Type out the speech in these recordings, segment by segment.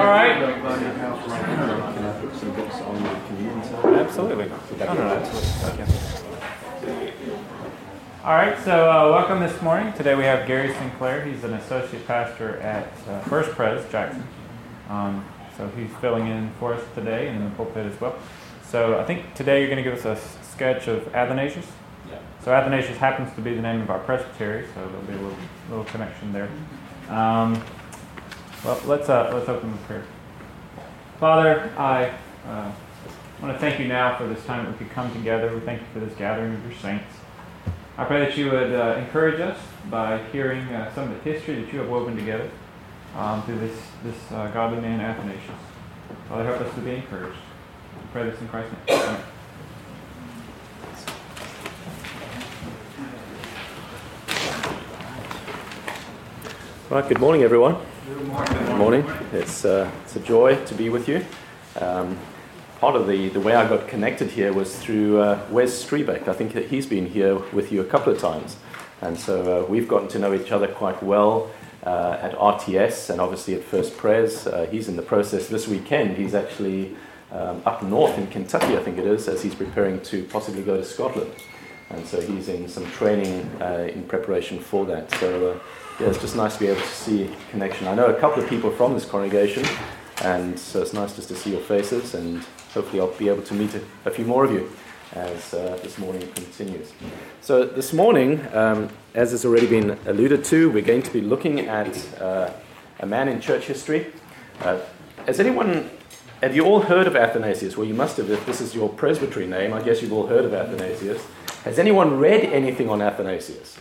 All right. Can I put some books on the communion table? Absolutely. No, no, no, absolutely. Okay. All right, so uh, welcome this morning. Today we have Gary Sinclair. He's an associate pastor at uh, First Pres Jackson. Um, so he's filling in for us today and in the pulpit as well. So I think today you're going to give us a sketch of Athanasius. Yeah. So Athanasius happens to be the name of our presbytery, so there'll be a little, little connection there. Um, well, let's uh, let's open with prayer. Father, I uh, want to thank you now for this time that we could come together. We thank you for this gathering of your saints. I pray that you would uh, encourage us by hearing uh, some of the history that you have woven together um, through this this uh, godly man Athanasius. Father, help us to be encouraged. I pray this in Christ's name. Amen. Right, good morning, everyone. Good morning. It's, uh, it's a joy to be with you. Um, part of the, the way I got connected here was through uh, Wes Strebeck. I think that he's been here with you a couple of times. And so uh, we've gotten to know each other quite well uh, at RTS and obviously at First Pres. Uh, he's in the process this weekend. He's actually um, up north in Kentucky, I think it is, as he's preparing to possibly go to Scotland. And so he's in some training uh, in preparation for that. So yeah, it's just nice to be able to see connection. I know a couple of people from this congregation, and so it's nice just to see your faces, and hopefully I'll be able to meet a, few more of you as uh, this morning continues. So this morning, um, as has already been alluded to, we're going to be looking at uh, a man in church history. Uh, has anyone, have you all heard of Athanasius? Well, you must have. If this is your presbytery name, I guess you've all heard of Athanasius. Has anyone read anything on Athanasius?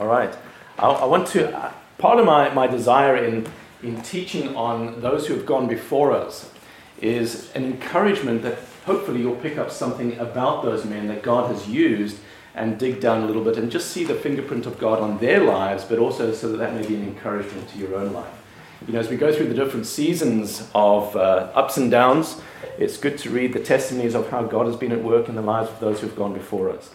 All right. I, want to, uh, part of my, my desire in, in teaching on those who have gone before us is an encouragement that hopefully you'll pick up something about those men that God has used and dig down a little bit and just see the fingerprint of God on their lives, but also so that that may be an encouragement to your own life. You know, as we go through the different seasons of uh, ups and downs, it's good to read the testimonies of how God has been at work in the lives of those who've gone before us.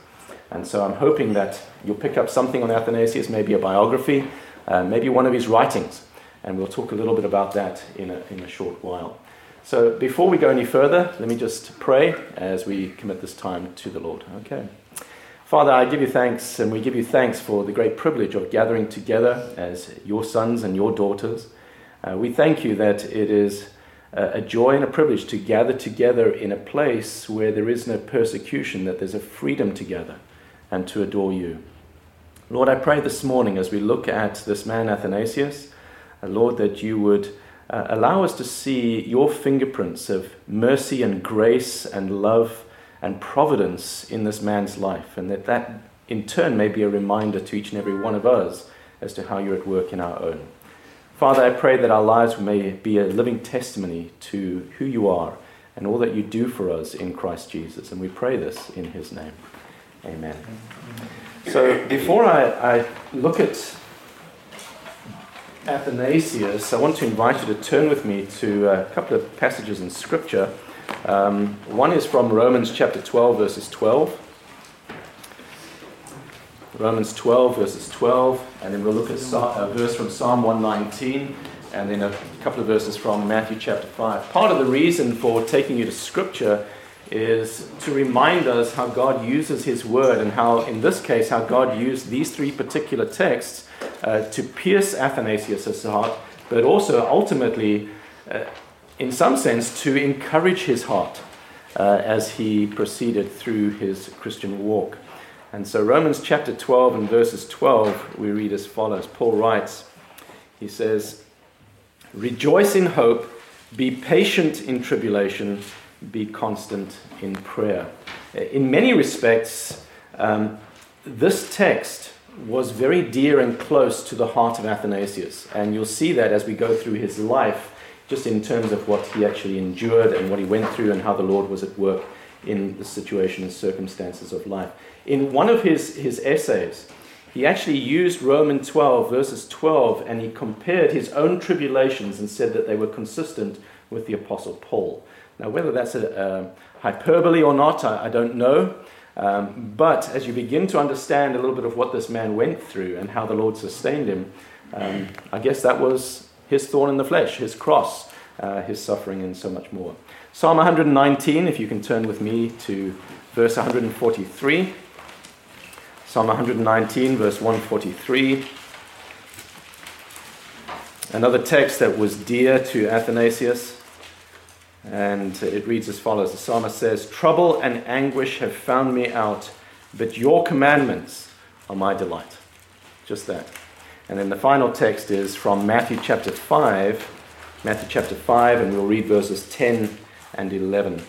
And so I'm hoping that you'll pick up something on Athanasius, maybe a biography, uh, maybe one of his writings. And we'll talk a little bit about that in a, in a short while. So before we go any further, let me just pray as we commit this time to the Lord. Okay. Father, I give you thanks, and we give you thanks for the great privilege of gathering together as your sons and your daughters. Uh, we thank you that it is a a joy and a privilege to gather together in a place where there is no persecution, that there's a freedom together and to adore you. Lord, I pray this morning as we look at this man Athanasius, uh, Lord, that you would uh, allow us to see your fingerprints of mercy and grace and love and providence in this man's life, and that that in turn may be a reminder to each and every one of us as to how you're at work in our own. Father, I pray that our lives may be a living testimony to who you are and all that you do for us in Christ Jesus. And we pray this in his name. Amen. So before I, I look at Athanasius, I want to invite you to turn with me to a couple of passages in Scripture. Um, one is from Romans chapter 12, verses 12. Romans 12, verses 12, and then we'll look at a verse from Psalm 119, and then a couple of verses from Matthew chapter 5. Part of the reason for taking you to Scripture is to remind us how God uses His Word, and how, in this case, how God used these three particular texts uh, to pierce Athanasius' heart, but also ultimately, uh, in some sense, to encourage his heart uh, as he proceeded through his Christian walk. And so, Romans chapter 12 and verses 12, we read as follows Paul writes, he says, Rejoice in hope, be patient in tribulation, be constant in prayer. In many respects, um, this text was very dear and close to the heart of Athanasius. And you'll see that as we go through his life, just in terms of what he actually endured and what he went through and how the Lord was at work in the situation and circumstances of life. In one of his, his essays, he actually used Romans 12, verses 12, and he compared his own tribulations and said that they were consistent with the Apostle Paul. Now, whether that's a, a hyperbole or not, I, I don't know. Um, but as you begin to understand a little bit of what this man went through and how the Lord sustained him, um, I guess that was his thorn in the flesh, his cross, uh, his suffering, and so much more. Psalm 119, if you can turn with me to verse 143. Psalm 119, verse 143. Another text that was dear to Athanasius. And it reads as follows The psalmist says, Trouble and anguish have found me out, but your commandments are my delight. Just that. And then the final text is from Matthew chapter 5. Matthew chapter 5, and we'll read verses 10 and 11.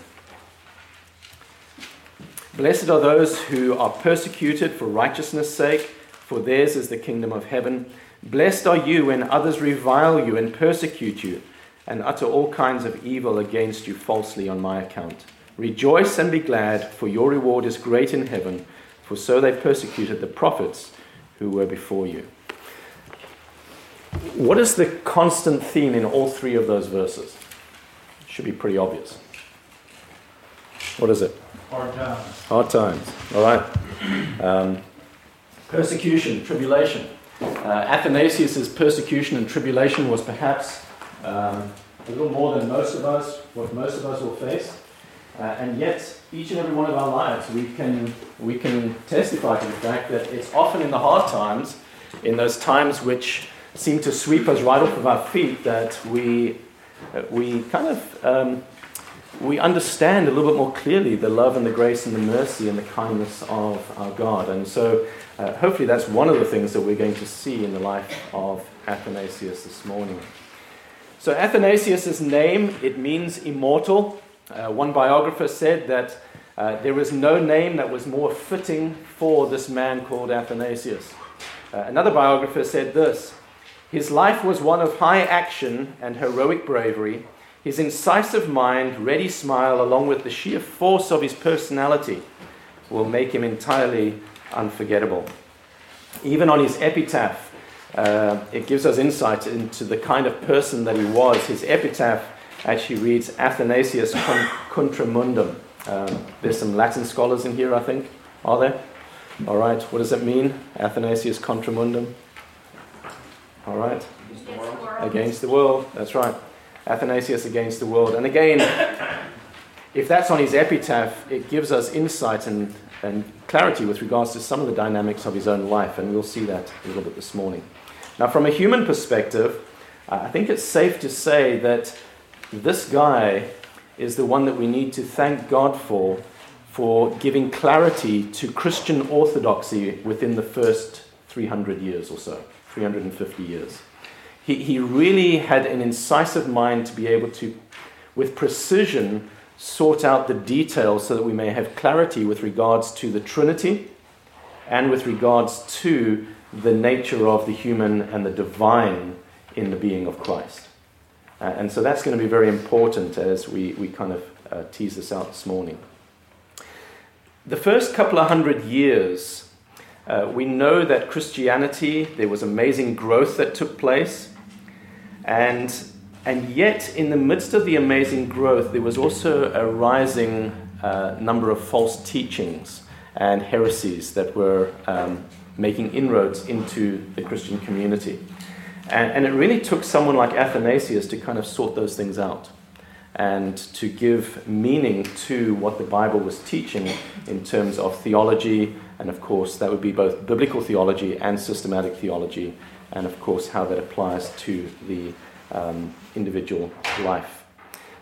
Blessed are those who are persecuted for righteousness' sake, for theirs is the kingdom of heaven. Blessed are you when others revile you and persecute you and utter all kinds of evil against you falsely on my account. Rejoice and be glad, for your reward is great in heaven, for so they persecuted the prophets who were before you. What is the constant theme in all three of those verses? It should be pretty obvious. What is it? Hard times. Hard times. All right. Um, persecution, tribulation. Uh, Athanasius' persecution and tribulation was perhaps um, a little more than most of us, what most of us will face. Uh, and yet, each and every one of our lives, we can, we can testify to the fact that it's often in the hard times, in those times which seem to sweep us right off of our feet, that we, uh, we kind of um, we understand a little bit more clearly the love and the grace and the mercy and the kindness of our God. And so, uh, hopefully, that's one of the things that we're going to see in the life of Athanasius this morning. So, Athanasius' name, it means immortal. Uh, one biographer said that uh, there was no name that was more fitting for this man called Athanasius. Uh, another biographer said this His life was one of high action and heroic bravery his incisive mind, ready smile, along with the sheer force of his personality, will make him entirely unforgettable. Even on his epitaph, uh, it gives us insight into the kind of person that he was. His epitaph actually reads Athanasius contra mundum. Um, there's some Latin scholars in here, I think. Are there? All right. What does it mean? Athanasius contra mundum. All right. Against the world. Against the world. That's right. Athanasius against the world. And again, if that's on his epitaph, it gives us insight and, and clarity with regards to some of the dynamics of his own life, and we'll see that a little bit this morning. Now, from a human perspective, I think it's safe to say that this guy is the one that we need to thank God for, for giving clarity to Christian orthodoxy within the first 300 years or so, 350 years. He, he really had an incisive mind to be able to, with precision, sort out the details so that we may have clarity with regards to the Trinity and with regards to the nature of the human and the divine in the being of Christ. Uh, and so that's going to be very important as we, we kind of uh, tease this out this morning. The first couple of hundred years, uh, we know that Christianity, there was amazing growth that took place. And, and yet, in the midst of the amazing growth, there was also a rising uh, number of false teachings and heresies that were um, making inroads into the Christian community. And, and, it really took someone like Athanasius to kind of sort those things out and to give meaning to what the Bible was teaching in terms of theology, and of course, that would be both biblical theology and systematic theology, and of course how that applies to the um, individual life.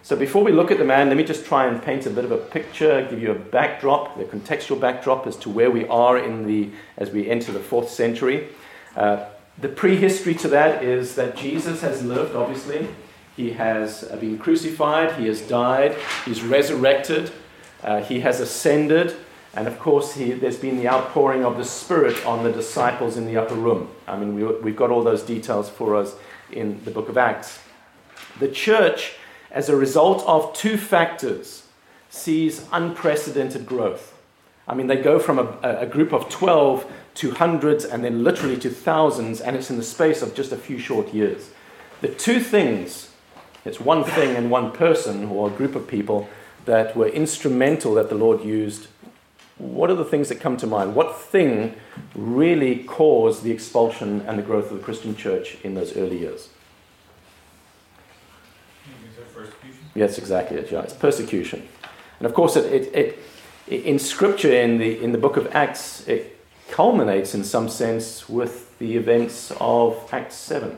So before we look at the man, let me just try and paint a bit of a picture, give you a backdrop, the contextual backdrop as to where we are in the as we enter the fourth century. Uh, the prehistory to that is that Jesus has lived, obviously. He has been crucified, he has died, he's resurrected, uh, he has ascended, and of course, he, there's been the outpouring of the Spirit on the disciples in the upper room. I mean, we, we've got all those details for us in the book of Acts. The church, as a result of two factors, sees unprecedented growth. I mean, they go from a, a group of 12 to hundreds and then literally to thousands, and it's in the space of just a few short years. The two things, it's one thing and one person or a group of people that were instrumental that the Lord used what are the things that come to mind? What thing really caused the expulsion and the growth of the Christian church in those early years? Persecution? Yes, exactly it. Yeah, it's persecution. And of course, it, it, it, in Scripture, in the, in the book of Acts, it culminates in some sense with the events of Acts 7,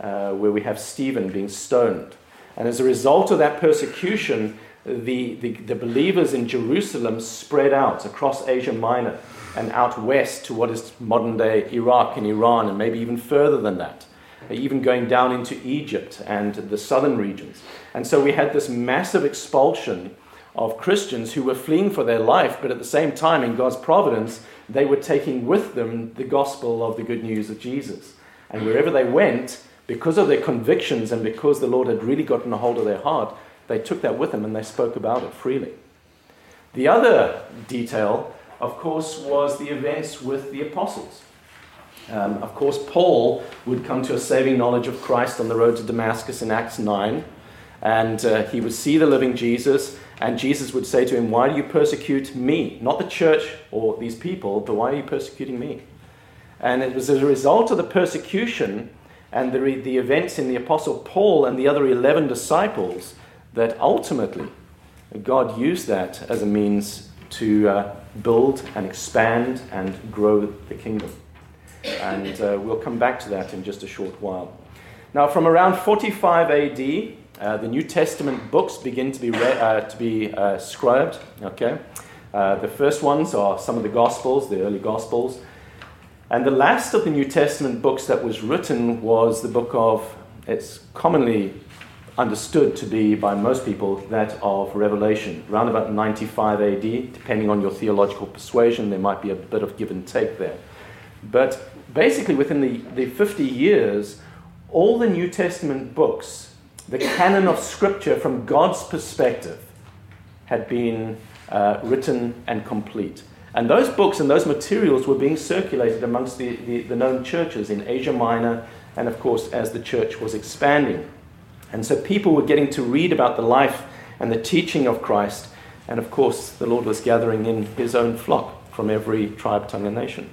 uh, where we have Stephen being stoned. And as a result of that persecution, the, the, the believers in Jerusalem spread out across Asia Minor and out west to what is modern day Iraq and Iran, and maybe even further than that, even going down into Egypt and the southern regions. And so we had this massive expulsion of Christians who were fleeing for their life, but at the same time, in God's providence, they were taking with them the gospel of the good news of Jesus. And wherever they went, because of their convictions and because the Lord had really gotten a hold of their heart, they took that with them and they spoke about it freely. The other detail, of course, was the events with the apostles. Um, of course, Paul would come to a saving knowledge of Christ on the road to Damascus in Acts 9, and uh, he would see the living Jesus, and Jesus would say to him, Why do you persecute me? Not the church or these people, but why are you persecuting me? And it was as a result of the persecution and the, the events in the Apostle Paul and the other 11 disciples that ultimately God used that as a means to uh, build and expand and grow the kingdom. And uh, we'll come back to that in just a short while. Now, from around 45 AD, uh, the New Testament books begin to be, re- uh, to be uh, scribed. Okay? Uh, the first ones are some of the Gospels, the early Gospels. And the last of the New Testament books that was written was the book of, it's commonly understood to be by most people that of Revelation, around about 95 AD. Depending on your theological persuasion, there might be a bit of give and take there. But basically, within the, the 50 years, all the New Testament books, the canon of Scripture from God's perspective, had been uh, written and complete. And those books and those materials were being circulated amongst the, the, the known churches in Asia Minor, and of course, as the church was expanding. And so people were getting to read about the life and the teaching of Christ. And of course, the Lord was gathering in his own flock from every tribe, tongue, and nation.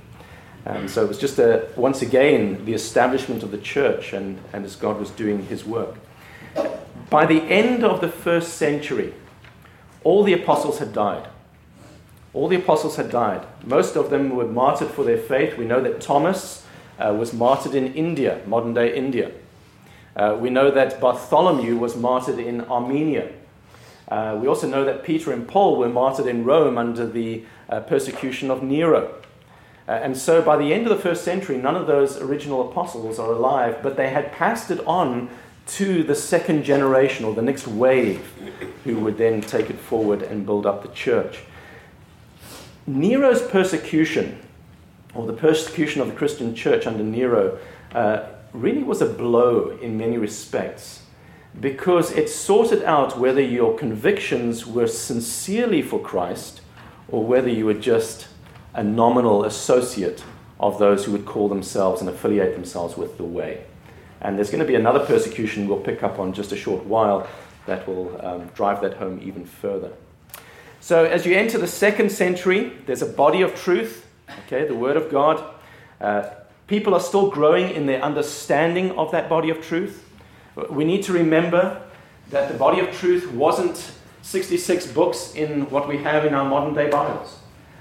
And so it was just a, once again the establishment of the church and, and as God was doing his work. By the end of the first century, all the apostles had died. All the apostles had died. Most of them were martyred for their faith. We know that Thomas uh, was martyred in India, modern day India. Uh, we know that Bartholomew was martyred in Armenia. Uh, we also know that Peter and Paul were martyred in Rome under the uh, persecution of Nero. Uh, and so by the end of the first century, none of those original apostles are alive, but they had passed it on to the second generation or the next wave who would then take it forward and build up the church. Nero's persecution, or the persecution of the Christian church under Nero, uh, really was a blow in many respects because it sorted out whether your convictions were sincerely for Christ or whether you were just a nominal associate of those who would call themselves and affiliate themselves with the way. And there's going to be another persecution we'll pick up on just a short while that will um, drive that home even further. So, as you enter the second century, there's a body of truth, okay, the Word of God. Uh, People are still growing in their understanding of that body of truth. We need to remember that the body of truth wasn't 66 books in what we have in our modern day Bibles.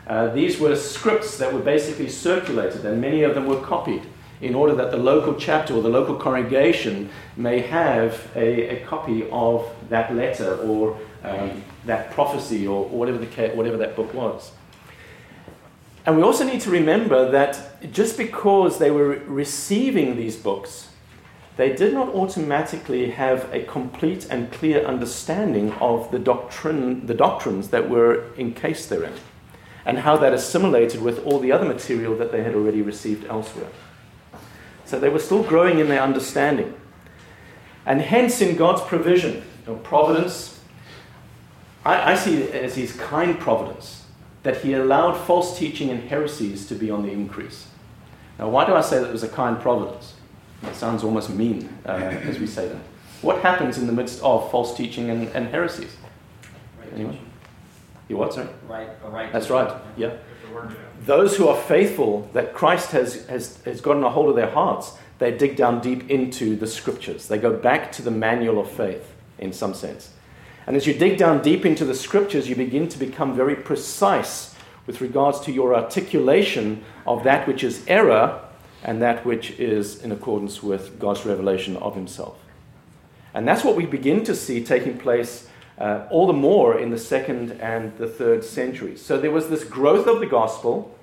Uh, these were scripts that were basically circulated, and many of them were copied in order that the local chapter or the local congregation may have a, a copy of that letter or um, that prophecy or, or whatever, the, whatever that book was. And we also need to remember that just because they were receiving these books, they did not automatically have a complete and clear understanding of the doctrine, the doctrines that were encased therein, and how that assimilated with all the other material that they had already received elsewhere. So they were still growing in their understanding. And hence, in God's provision, or providence, I, I see it as His kind providence that he allowed false teaching and heresies to be on the increase. Now, why do I say that it was a kind providence? It sounds almost mean uh, as we say that. What happens in the midst of false teaching and, and heresies? Anyone? You what, sorry? Right, right. That's right, yeah. Those who are faithful, that Christ has, has, has gotten a hold of their hearts, they dig down deep into the scriptures. They go back to the manual of faith. in some sense. And as you dig down deep into the scriptures, you begin to become very precise with regards to your articulation of that which is error and that which is in accordance with God's revelation of Himself. And that's what we begin to see taking place uh, all the more in the second and the third centuries. So there was this growth of the gospel,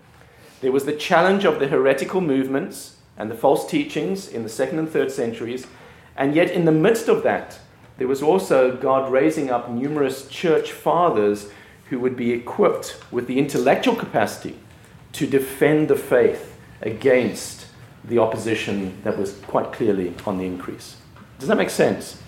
there was the challenge of the heretical movements and the false teachings in the second and third centuries, and yet in the midst of that, there was also God raising up numerous church fathers who would be equipped with the intellectual capacity to defend the faith against the opposition that was quite clearly on the increase. Does that make sense?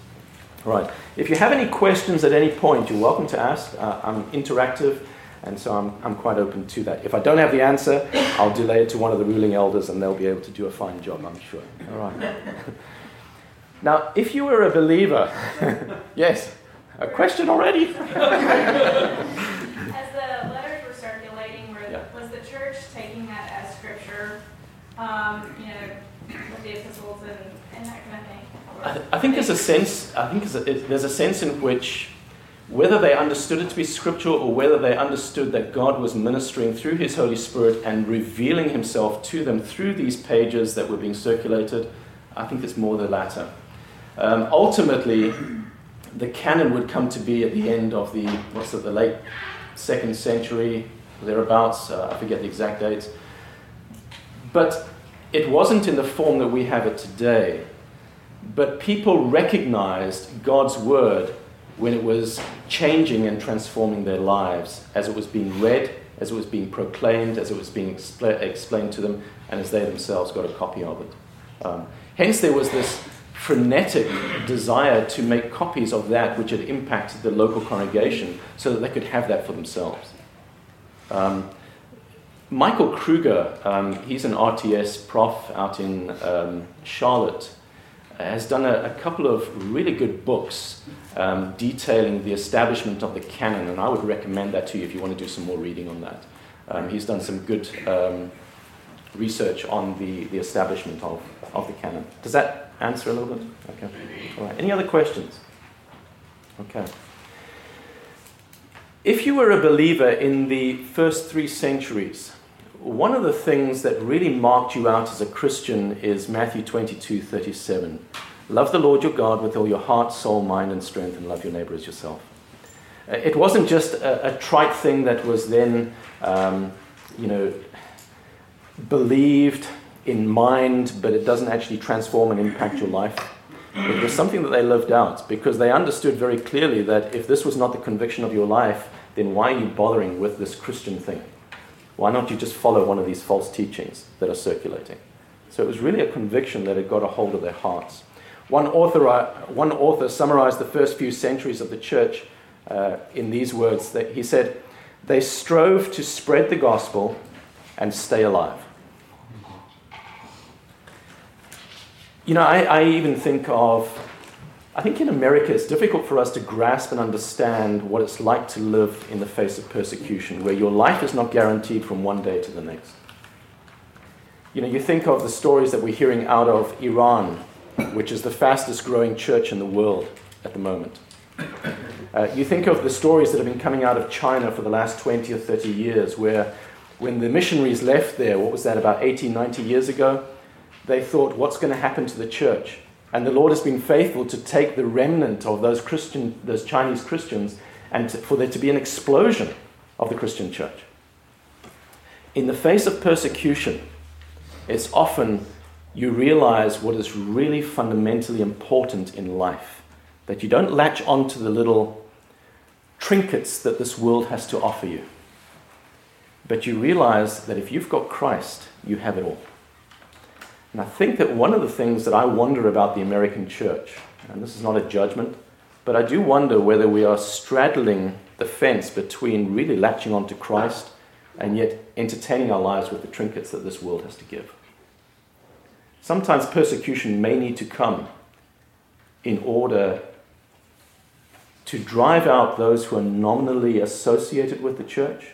Right. If you have any questions at any point, you're welcome to ask. Uh, I'm interactive, and so I'm, I'm quite open to that. If I don't have the answer, I'll delay it to one of the ruling elders, and they'll be able to do a fine job, I'm sure. All right. now, if you were a believer, yes, a question already? As the letters were circulating, were, Yeah. was the church taking that as scripture, um, you know, with the epistles and, and that kind of thing? I, I think there's a sense. I think there's a, sense in which, whether they understood it to be scriptural or whether they understood that God was ministering through His Holy Spirit and revealing Himself to them through these pages that were being circulated, I think it's more the latter. Um, ultimately, the canon would come to be at the end of the what's it, the late second century, thereabouts. Uh, I forget the exact dates, but it wasn't in the form that we have it today. But people recognized God's word when it was changing and transforming their lives as it was being read, as it was being proclaimed, as it was being expla- explained to them, and as they themselves got a copy of it. Um, hence, there was this frenetic desire to make copies of that which had impacted the local congregation so that they could have that for themselves. Um, Michael Kruger, um, he's an RTS prof out in um, Charlotte, has done a, a couple of really good books um, detailing the establishment of the canon, and I would recommend that to you if you want to do some more reading on that. Um, he's done some good um, research on the, the establishment of, of the canon. Does that answer a little bit? Okay. All right. Any other questions? Okay. If you were a believer in the first three centuries, one of the things that really marked you out as a Christian is Matthew 22 37. Love the Lord your God with all your heart, soul, mind, and strength, and love your neighbor as yourself. Uh, It wasn't just a, a trite thing that was then, um, you know, believed in mind, but it doesn't actually transform and impact your life. It was something that they lived out because they understood very clearly that if this was not the conviction of your life, then why are you bothering with this Christian thing? Why not you just follow one of these false teachings that are circulating? So it was really a conviction that had got a hold of their hearts. One author, uh, one author summarized the first few centuries of the church uh, in these words that he said, They strove to spread the gospel and stay alive. You know, I, I even think of, I think in America it's difficult for us to grasp and understand what it's like to live in the face of persecution, where your life is not guaranteed from one day to the next. You know, you think of the stories that we're hearing out of Iran, which is the fastest growing church in the world at the moment. Uh, you think of the stories that have been coming out of China for the last 20 or 30 years, where when the missionaries left there, what was that, about 80, 90 years ago? They thought, what's going to happen to the church? And the Lord has been faithful to take the remnant of those Christian, those Chinese Christians, and to, for there to be an explosion of the Christian church. In the face of persecution, it's often you realize what is really fundamentally important in life. That you don't latch onto the little trinkets that this world has to offer you. But you realize that if you've got Christ, you have it all. And I think that one of the things that I wonder about the American church, and this is not a judgment, but I do wonder whether we are straddling the fence between really latching onto Christ and yet entertaining our lives with the trinkets that this world has to give. Sometimes persecution may need to come in order to drive out those who are nominally associated with the church,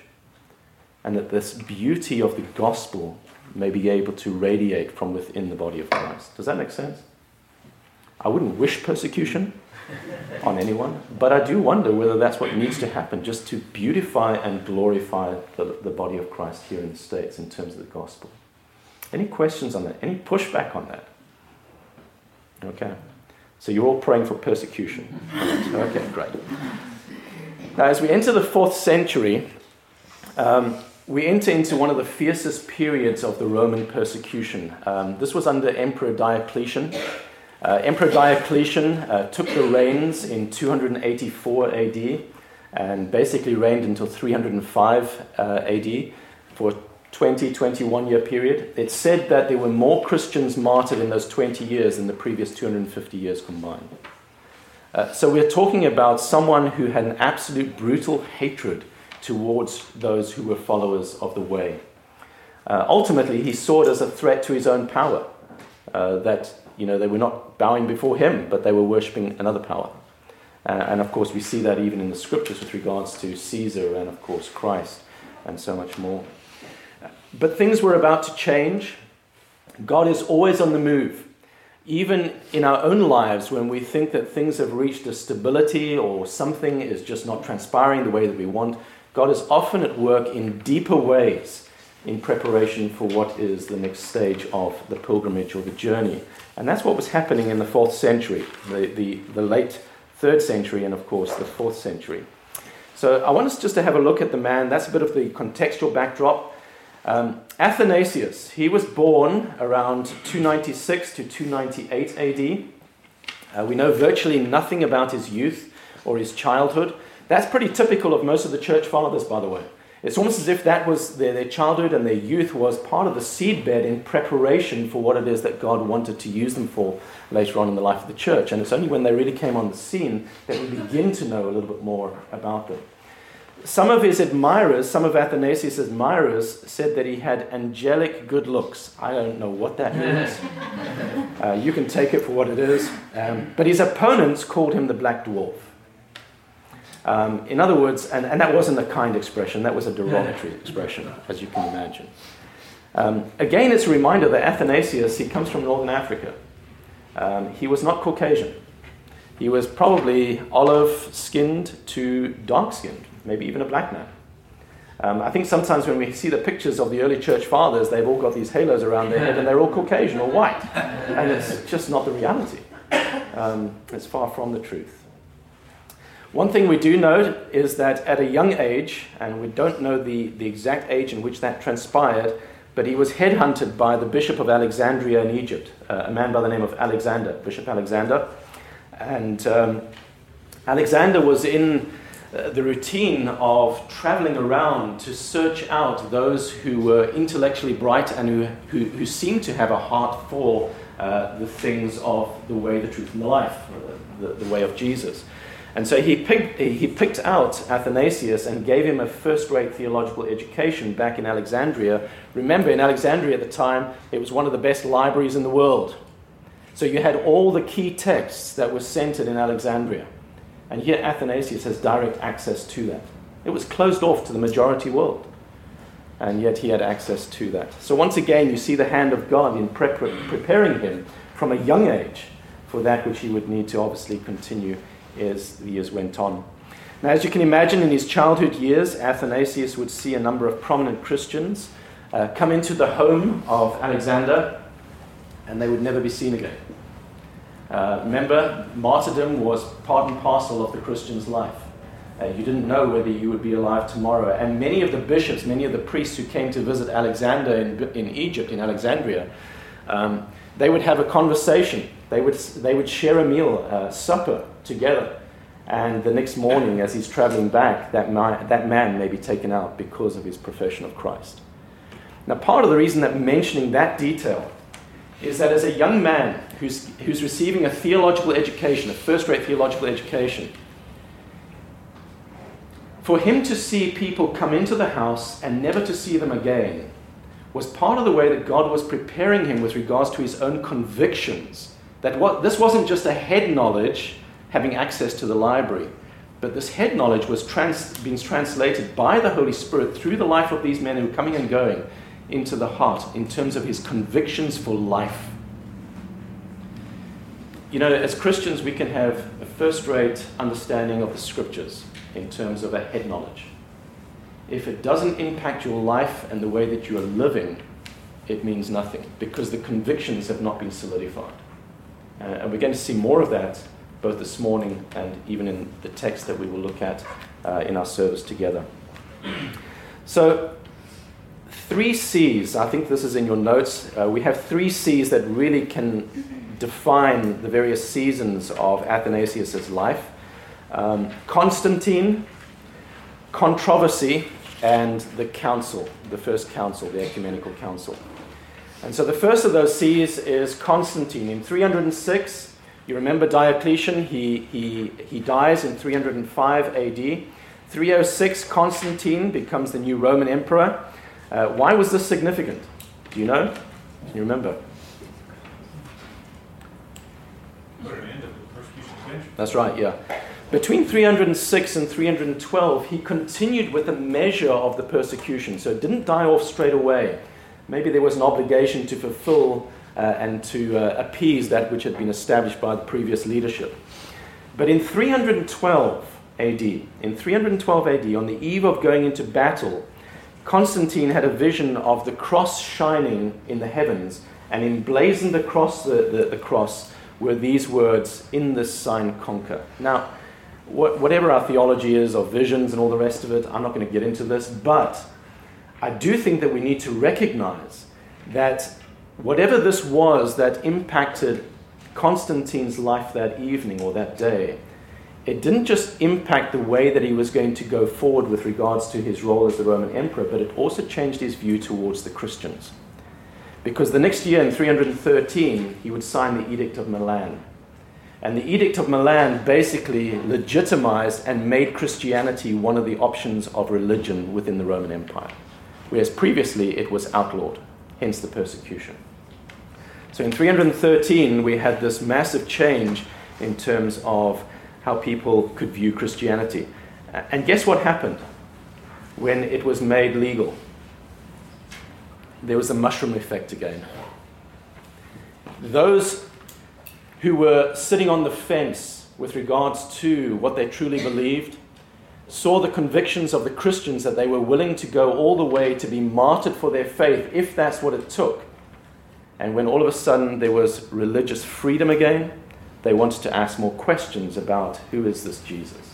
and that this beauty of the gospel may be able to radiate from within the body of Christ. Does that make sense? I wouldn't wish persecution, on anyone, but I do wonder whether that's what needs to happen just to beautify and glorify the, the body of Christ here in the States in terms of the gospel. Any questions on that? Any pushback on that? Okay. So you're all praying for persecution. Okay, great. Now, as we enter the fourth century, um, we enter into one of the fiercest periods of the Roman persecution. Um, this was under Emperor Diocletian. Uh, Emperor Diocletian uh, took the reins in 284 AD and basically reigned until 305 uh, AD for a 20, 21 year period. It's said that there were more Christians martyred in those 20 years than the previous 250 years combined. Uh, so we're talking about someone who had an absolute brutal hatred towards those who were followers of the way. Uh, ultimately, he saw it as a threat to his own power, uh, that you know, they were not bowing before him, but they were worshipping another power. Uh, and of course, we see that even in the scriptures with regards to Caesar and, of course, Christ and so much more. But things were about to change. God is always on the move. Even in our own lives, when we think that things have reached a stability or something is just not transpiring the way that we want, God is often at work in deeper ways in preparation for what is the next stage of the pilgrimage or the journey. And that's what was happening in the fourth century, the, the, the late third century, and of course the fourth century. So I want us just to have a look at the man. That's a bit of the contextual backdrop. Um, Athanasius, he was born around 296 to 298 AD. Uh, we know virtually nothing about his youth or his childhood. That's pretty typical of most of the church fathers, by the way. It's almost as if that was their, their childhood and their youth was part of the seedbed in preparation for what it is that God wanted to use them for later on in the life of the church. And it's only when they really came on the scene that we begin to know a little bit more about them. Some of his admirers, some of Athanasius' admirers, said that he had angelic good looks. I don't know what that means. Uh, you can take it for what it is. Um, but his opponents called him the Black Dwarf. Um, in other words, and, and that wasn't a kind expression, that was a derogatory expression, as you can imagine. Um, again, it's a reminder that Athanasius, he comes from northern Africa. Um, he was not Caucasian. He was probably olive skinned to dark skinned, maybe even a black man. Um, I think sometimes when we see the pictures of the early church fathers, they've all got these halos around their head and they're all Caucasian or white. And it's just not the reality. Um, it's far from the truth. One thing we do know is that at a young age, and we don't know the, the exact age in which that transpired, but he was headhunted by the Bishop of Alexandria in Egypt, uh, a man by the name of Alexander, Bishop Alexander. And um, Alexander was in uh, the routine of traveling around to search out those who were intellectually bright and who, who, who seemed to have a heart for uh, the things of the way, the truth, and the life, the, the way of Jesus. And so he picked, he picked out Athanasius and gave him a first rate theological education back in Alexandria. Remember, in Alexandria at the time, it was one of the best libraries in the world. So you had all the key texts that were centered in Alexandria. And here Athanasius has direct access to that. It was closed off to the majority world. And yet he had access to that. So once again, you see the hand of God in preparing him from a young age for that which he would need to obviously continue as the years went on. Now, as you can imagine, in his childhood years, Athanasius would see a number of prominent Christians uh, come into the home of Alexander, and they would never be seen again. Uh, remember, martyrdom was part and parcel of the Christian's life. Uh, you didn't know whether you would be alive tomorrow. And many of the bishops, many of the priests who came to visit Alexander in, in Egypt, in Alexandria, um, they would have a conversation. They would, they would share a meal, uh, supper, together. And the next morning, as he's traveling back, that man, that man may be taken out because of his profession of Christ. Now, part of the reason that mentioning that detail is that as a young man who's, who's receiving a theological education, a first rate theological education, for him to see people come into the house and never to see them again was part of the way that God was preparing him with regards to his own convictions. That what, this wasn't just a head knowledge having access to the library. But this head knowledge was trans- being translated by the Holy Spirit through the life of these men who were coming and going into the heart in terms of his convictions for life. you know, as Christians, we can have a first rate understanding of the scriptures in terms of a head knowledge. If it doesn't impact your life and the way that you are living, it means nothing because the convictions have not been solidified. Uh, and we're going to see more of that both this morning and even in the text that we will look at uh, in our service together. So, three C's, I think this is in your notes. Uh, we have three C's that really can define the various seasons of Athanasius' life um, Constantine, controversy, and the council, the first council, the ecumenical council. And so the first of those C's is Constantine. In 306, you remember Diocletian, he, he, he dies in 305 AD. 306, Constantine becomes the new Roman emperor. Uh, why was this significant? Do you know? Can you remember? That's right, yeah. Between 306 and 312, he continued with a measure of the persecution, so it didn't die off straight away. Maybe there was an obligation to fulfill uh, and to uh, appease that which had been established by the previous leadership. But in 312 AD, in 312 AD, on the eve of going into battle, Constantine had a vision of the cross shining in the heavens, and emblazoned across the, the, the cross were these words, In this sign conquer. Now, whatever our theology is of visions and all the rest of it, I'm not going to get into this, but I do think that we need to recognize that whatever this was that impacted Constantine's life that evening or that day, it didn't just impact the way that he was going to go forward with regards to his role as the Roman emperor, but it also changed his view towards the Christians. Because the next year, in 313, he would sign the Edict of Milan. And the Edict of Milan basically legitimized and made Christianity one of the options of religion within the Roman Empire, whereas previously it was outlawed, hence the persecution. So in 313, we had this massive change in terms of how people could view Christianity. And guess what happened when it was made legal? There was a mushroom effect again. Those who were sitting on the fence with regards to what they truly believed saw the convictions of the Christians that they were willing to go all the way to be martyred for their faith if that's what it took. And when all of a sudden there was religious freedom again, they wanted to ask more questions about who is this Jesus.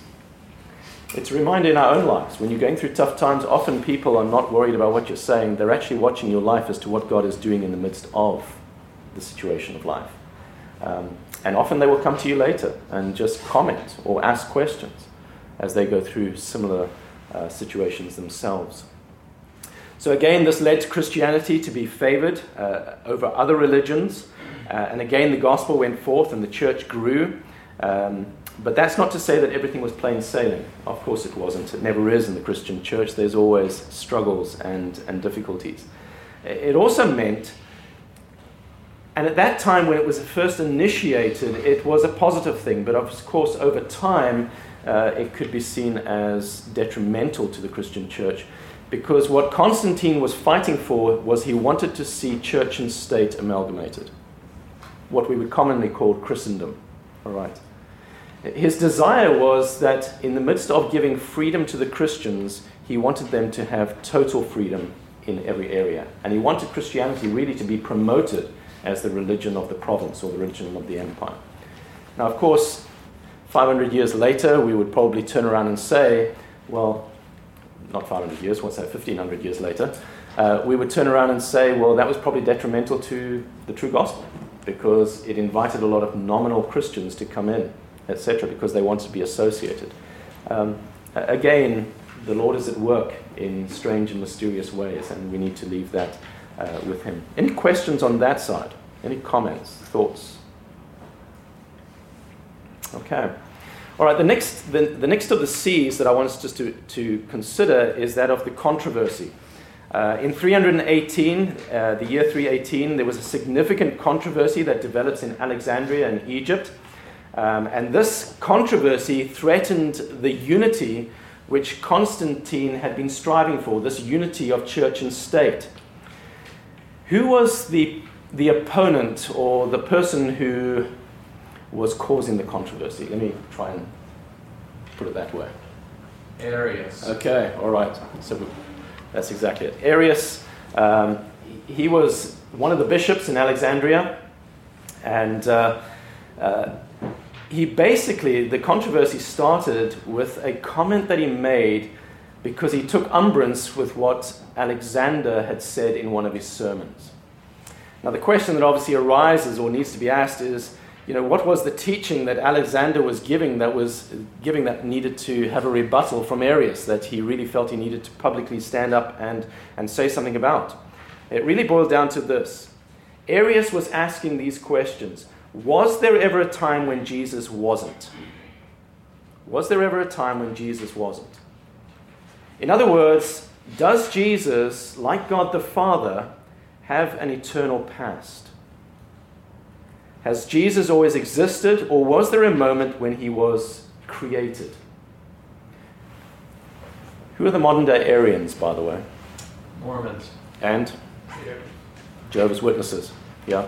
It's a reminder in our own lives. When you're going through tough times, often people are not worried about what you're saying. They're actually watching your life as to what God is doing in the midst of the situation of life. Um, and often they will come to you later and just comment or ask questions as they go through similar uh, situations themselves. So, again, this led to Christianity to be favored uh, over other religions. Uh, and again, the gospel went forth and the church grew. Um, but that's not to say that everything was plain sailing. Of course, it wasn't. It never is in the Christian church. There's always struggles and, and difficulties. It also meant and at that time, when it was first initiated, it was a positive thing. But of course, over time, uh, it could be seen as detrimental to the Christian church. Because what Constantine was fighting for was he wanted to see church and state amalgamated, what we would commonly call Christendom. All right. His desire was that in the midst of giving freedom to the Christians, he wanted them to have total freedom in every area. And he wanted Christianity really to be promoted as the religion of the province or the religion of the empire. Now, of course, 500 years later, we would probably turn around and say, well, not 500 years, what's that, 1500 years later, uh, we would turn around and say, well, that was probably detrimental to the true gospel because it invited a lot of nominal Christians to come in, etc., because they wanted to be associated. Um, again, the Lord is at work in strange and mysterious ways, and we need to leave that uh, with him. Any questions on that side? Any comments, thoughts? Okay. All right, the next, the, the next of the C's that I want us just to, to consider is that of the controversy. Uh, in 318, uh, the year 318, there was a significant controversy that develops in Alexandria in Egypt. Um, and this controversy threatened the unity which Constantine had been striving for, this unity of church and state. Who was the, the opponent or the person who was causing the controversy? Let me try and put it that way. Arius. Okay, all right. So that's exactly it. Arius, um, he was one of the bishops in Alexandria, and uh, uh, he basically, the controversy started with a comment that he made because he took umbrance with what Alexander had said in one of his sermons. Now, the question that obviously arises or needs to be asked is, you know, what was the teaching that Alexander was giving that was giving that needed to have a rebuttal from Arius that he really felt he needed to publicly stand up and, and say something about? It really boils down to this. Arius was asking these questions. Was there ever a time when Jesus wasn't? Was there ever a time when Jesus wasn't? In other words, does Jesus, like God the Father, have an eternal past? Has Jesus always existed, or was there a moment when he was created? Who are the modern day Arians, by the way? Mormons. And Jehovah's Witnesses. Yeah.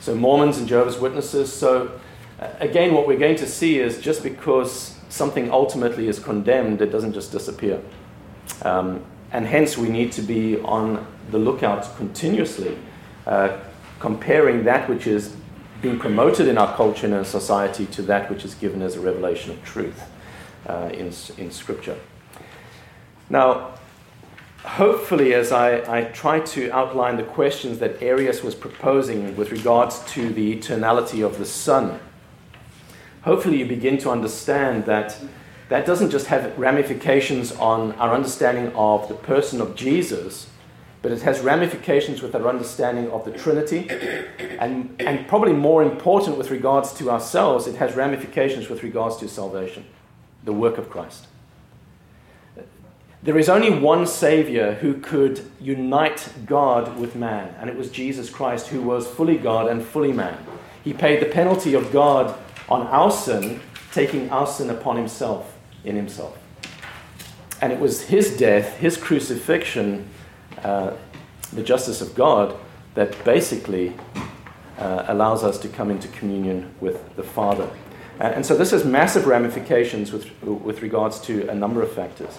So Mormons and Jehovah's Witnesses. So uh, again, what we're going to see is just because something ultimately is condemned, it doesn't just disappear. Um, and hence, we need to be on the lookout continuously, uh, comparing that which is being promoted in our culture and in society to that which is given as a revelation of truth uh, in, in Scripture. Now, hopefully, as I, I try to outline the questions that Arius was proposing with regards to the eternality of the Son, hopefully you begin to understand that that doesn't just have ramifications on our understanding of the person of Jesus, but it has ramifications with our understanding of the Trinity. And, and probably more important with regards to ourselves, it has ramifications with regards to salvation, the work of Christ. There is only one Savior who could unite God with man, and it was Jesus Christ, who was fully God and fully man. He paid the penalty of God on our sin, taking our sin upon himself in himself. And it was his death, his crucifixion, uh, the justice of God, that basically uh, allows us to come into communion with the Father. And, and so this has massive ramifications with, with regards to a number of factors.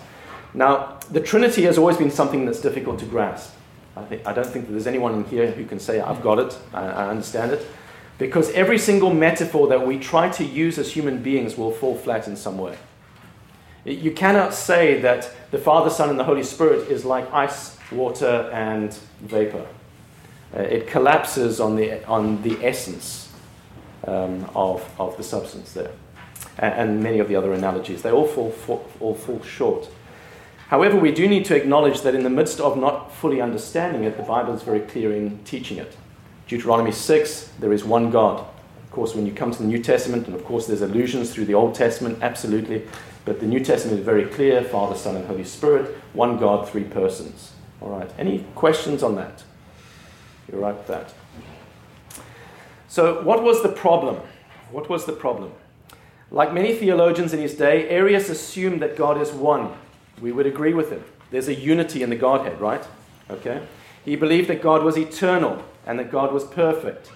Now, the Trinity has always been something that's difficult to grasp. I, think, I don't think that there's anyone in here who can say, I've got it, I, I understand it. Because every single metaphor that we try to use as human beings will fall flat in some way. You cannot say that the Father, Son, and the Holy Spirit is like ice, water, and vapor. Uh, it collapses on the, on the essence um, of, of the substance there. And, and, many of the other analogies, they all fall, fall, all fall short. However, we do need to acknowledge that in the midst of not fully understanding it, the Bible is very clear in teaching it. Deuteronomy 6, there is one God. Of course, when you come to the New Testament, and of course there's allusions through the Old Testament, absolutely, but the New Testament is very clear Father, Son, and Holy Spirit, one God, three persons. All right. Any questions on that? You're right with that. So, what was the problem? What was the problem? Like many theologians in his day, Arius assumed that God is one. We would agree with him. There's a unity in the Godhead, right? Okay. He believed that God was eternal and that God was perfect.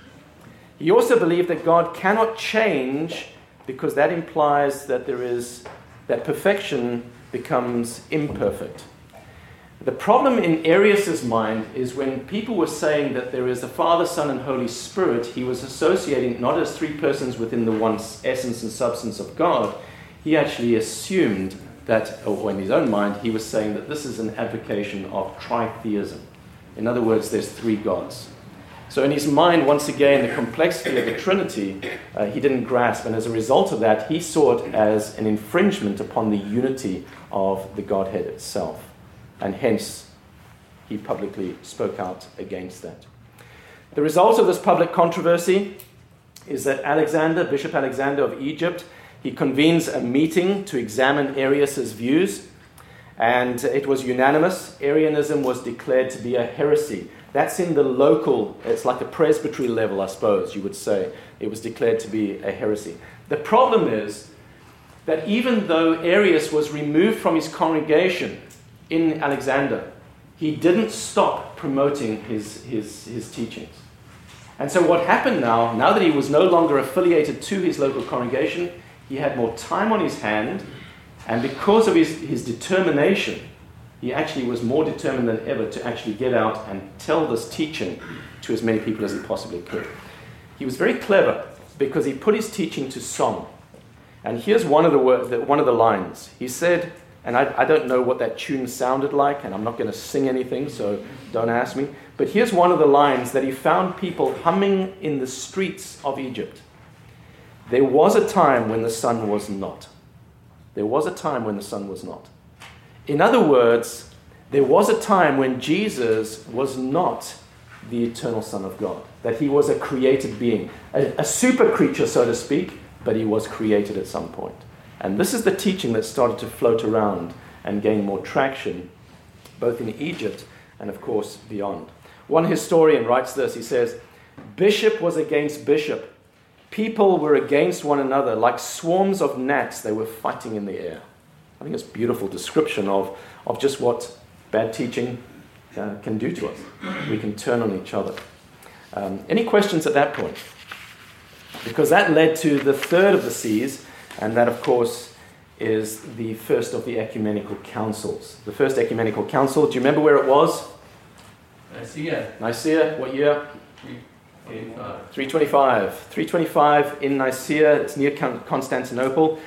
He also believed that God cannot change because that implies that there is that perfection becomes imperfect. The problem in Arius's mind is when people were saying that there is a Father, Son, and Holy Spirit, he was associating not as three persons within the one essence and substance of God. He actually assumed that, or in his own mind, he was saying that this is an advocation of tritheism. In other words, there's three gods. So, in his mind, once again, the complexity of the Trinity uh, he didn't grasp, and as a result of that, he saw it as an infringement upon the unity of the Godhead itself. And hence, he publicly spoke out against that. The result of this public controversy is that Alexander, Bishop Alexander of Egypt, he convenes a meeting to examine Arius's views, and it was unanimous. Arianism was declared to be a heresy. That's in the local, it's like a presbytery level, I suppose you would say. It was declared to be a heresy. The problem is that even though Arius was removed from his congregation in Alexander, he didn't stop promoting his, his, his teachings. And so, what happened now, now that he was no longer affiliated to his local congregation, he had more time on his hand, and because of his, his determination, he actually was more determined than ever to actually get out and tell this teaching to as many people as he possibly could. He was very clever because he put his teaching to song. And here's one of the, one of the lines. He said, and I, I don't know what that tune sounded like, and I'm not going to sing anything, so don't ask me. But here's one of the lines that he found people humming in the streets of Egypt. There was a time when the Son was not. There was a time when the Son was not. In other words, there was a time when Jesus was not the eternal Son of God, that he was a created being, a, a super creature, so to speak, but he was created at some point. And this is the teaching that started to float around and gain more traction, both in Egypt and, of course, beyond. One historian writes this he says, Bishop was against bishop. People were against one another. Like swarms of gnats, they were fighting in the air. I think it's a beautiful description of, of just what bad teaching uh, can do to us. We can turn on each other. Um, any questions at that point? Because that led to the third of the C's, and that, of course, is the first of the ecumenical councils. The first ecumenical council, do you remember where it was? Nicaea. Nicaea, what year? 325. 325. 325 in Nicaea, it's near Constantinople.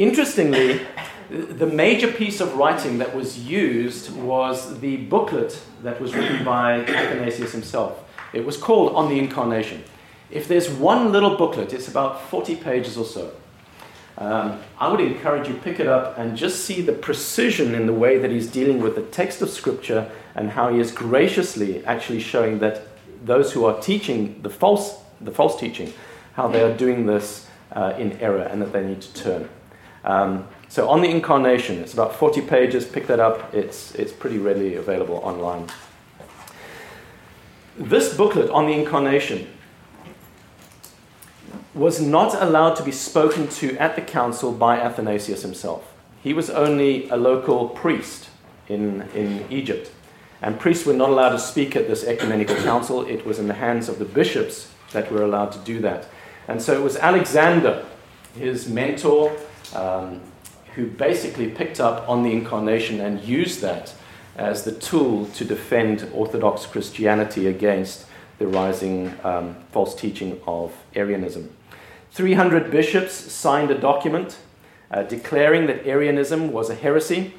Interestingly, the major piece of writing that was used was the booklet that was written by Athanasius himself. It was called On the Incarnation. If there's one little booklet, it's about 40 pages or so. Um, I would encourage you pick it up and just see the precision in the way that he's dealing with the text of Scripture and how he is graciously actually showing that those who are teaching the false, the false teaching, how they are doing this uh, in error and that they need to turn. Um, so on the incarnation, it's about 40 pages. Pick that up. It's, it's pretty readily available online. This booklet on the incarnation was not allowed to be spoken to at the council by Athanasius himself. He was only a local priest in, in Egypt. And priests were not allowed to speak at this ecumenical council. It was in the hands of the bishops that were allowed to do that. And so it was Alexander, his mentor, um, who basically picked up on the incarnation and used that as the tool to defend Orthodox Christianity against the rising um, false teaching of Arianism. 300 bishops signed a document uh, declaring that Arianism was a heresy.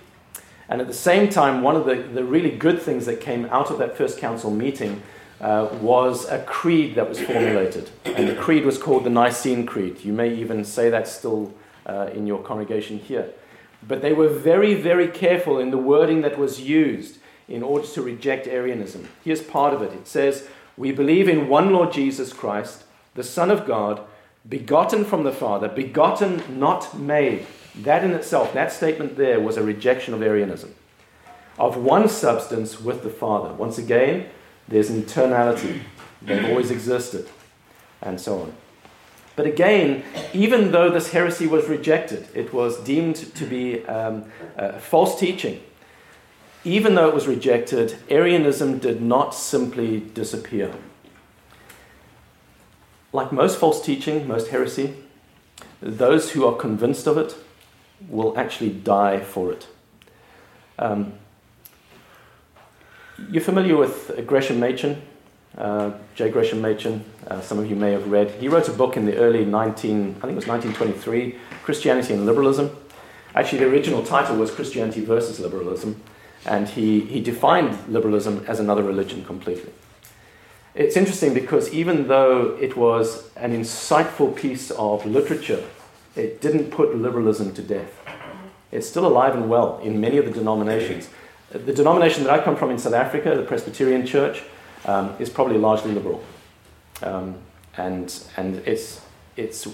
And at the same time, one of the, the really good things that came out of that first council meeting uh, was a creed that was formulated. And the creed was called the Nicene Creed. You may even say that still uh, in your congregation here. But they were very, very careful in the wording that was used in order to reject Arianism. Here's part of it it says, We believe in one Lord Jesus Christ, the Son of God begotten from the Father, begotten, not made. That in itself, that statement there was a rejection of Arianism. Of one substance with the Father. Once again, there's an eternality. They've always existed, and so on. But again, even though this heresy was rejected, it was deemed to be um, false teaching. Even though it was rejected, Arianism did not simply disappear like most false teaching, most heresy, those who are convinced of it will actually die for it. Um, you're familiar with Gresham Machen, uh, J. Gresham Machen. Uh, some of you may have read. He wrote a book in the early 19, I think it was 1923, Christianity and Liberalism. Actually, the original title was Christianity versus Liberalism, and he, he defined liberalism as another religion completely. It's interesting because even though it was an insightful piece of literature, it didn't put liberalism to death. It's still alive and well in many of the denominations. The denomination that I come from in South Africa, the Presbyterian Church, um, is probably largely liberal. Um, and and it's, it's,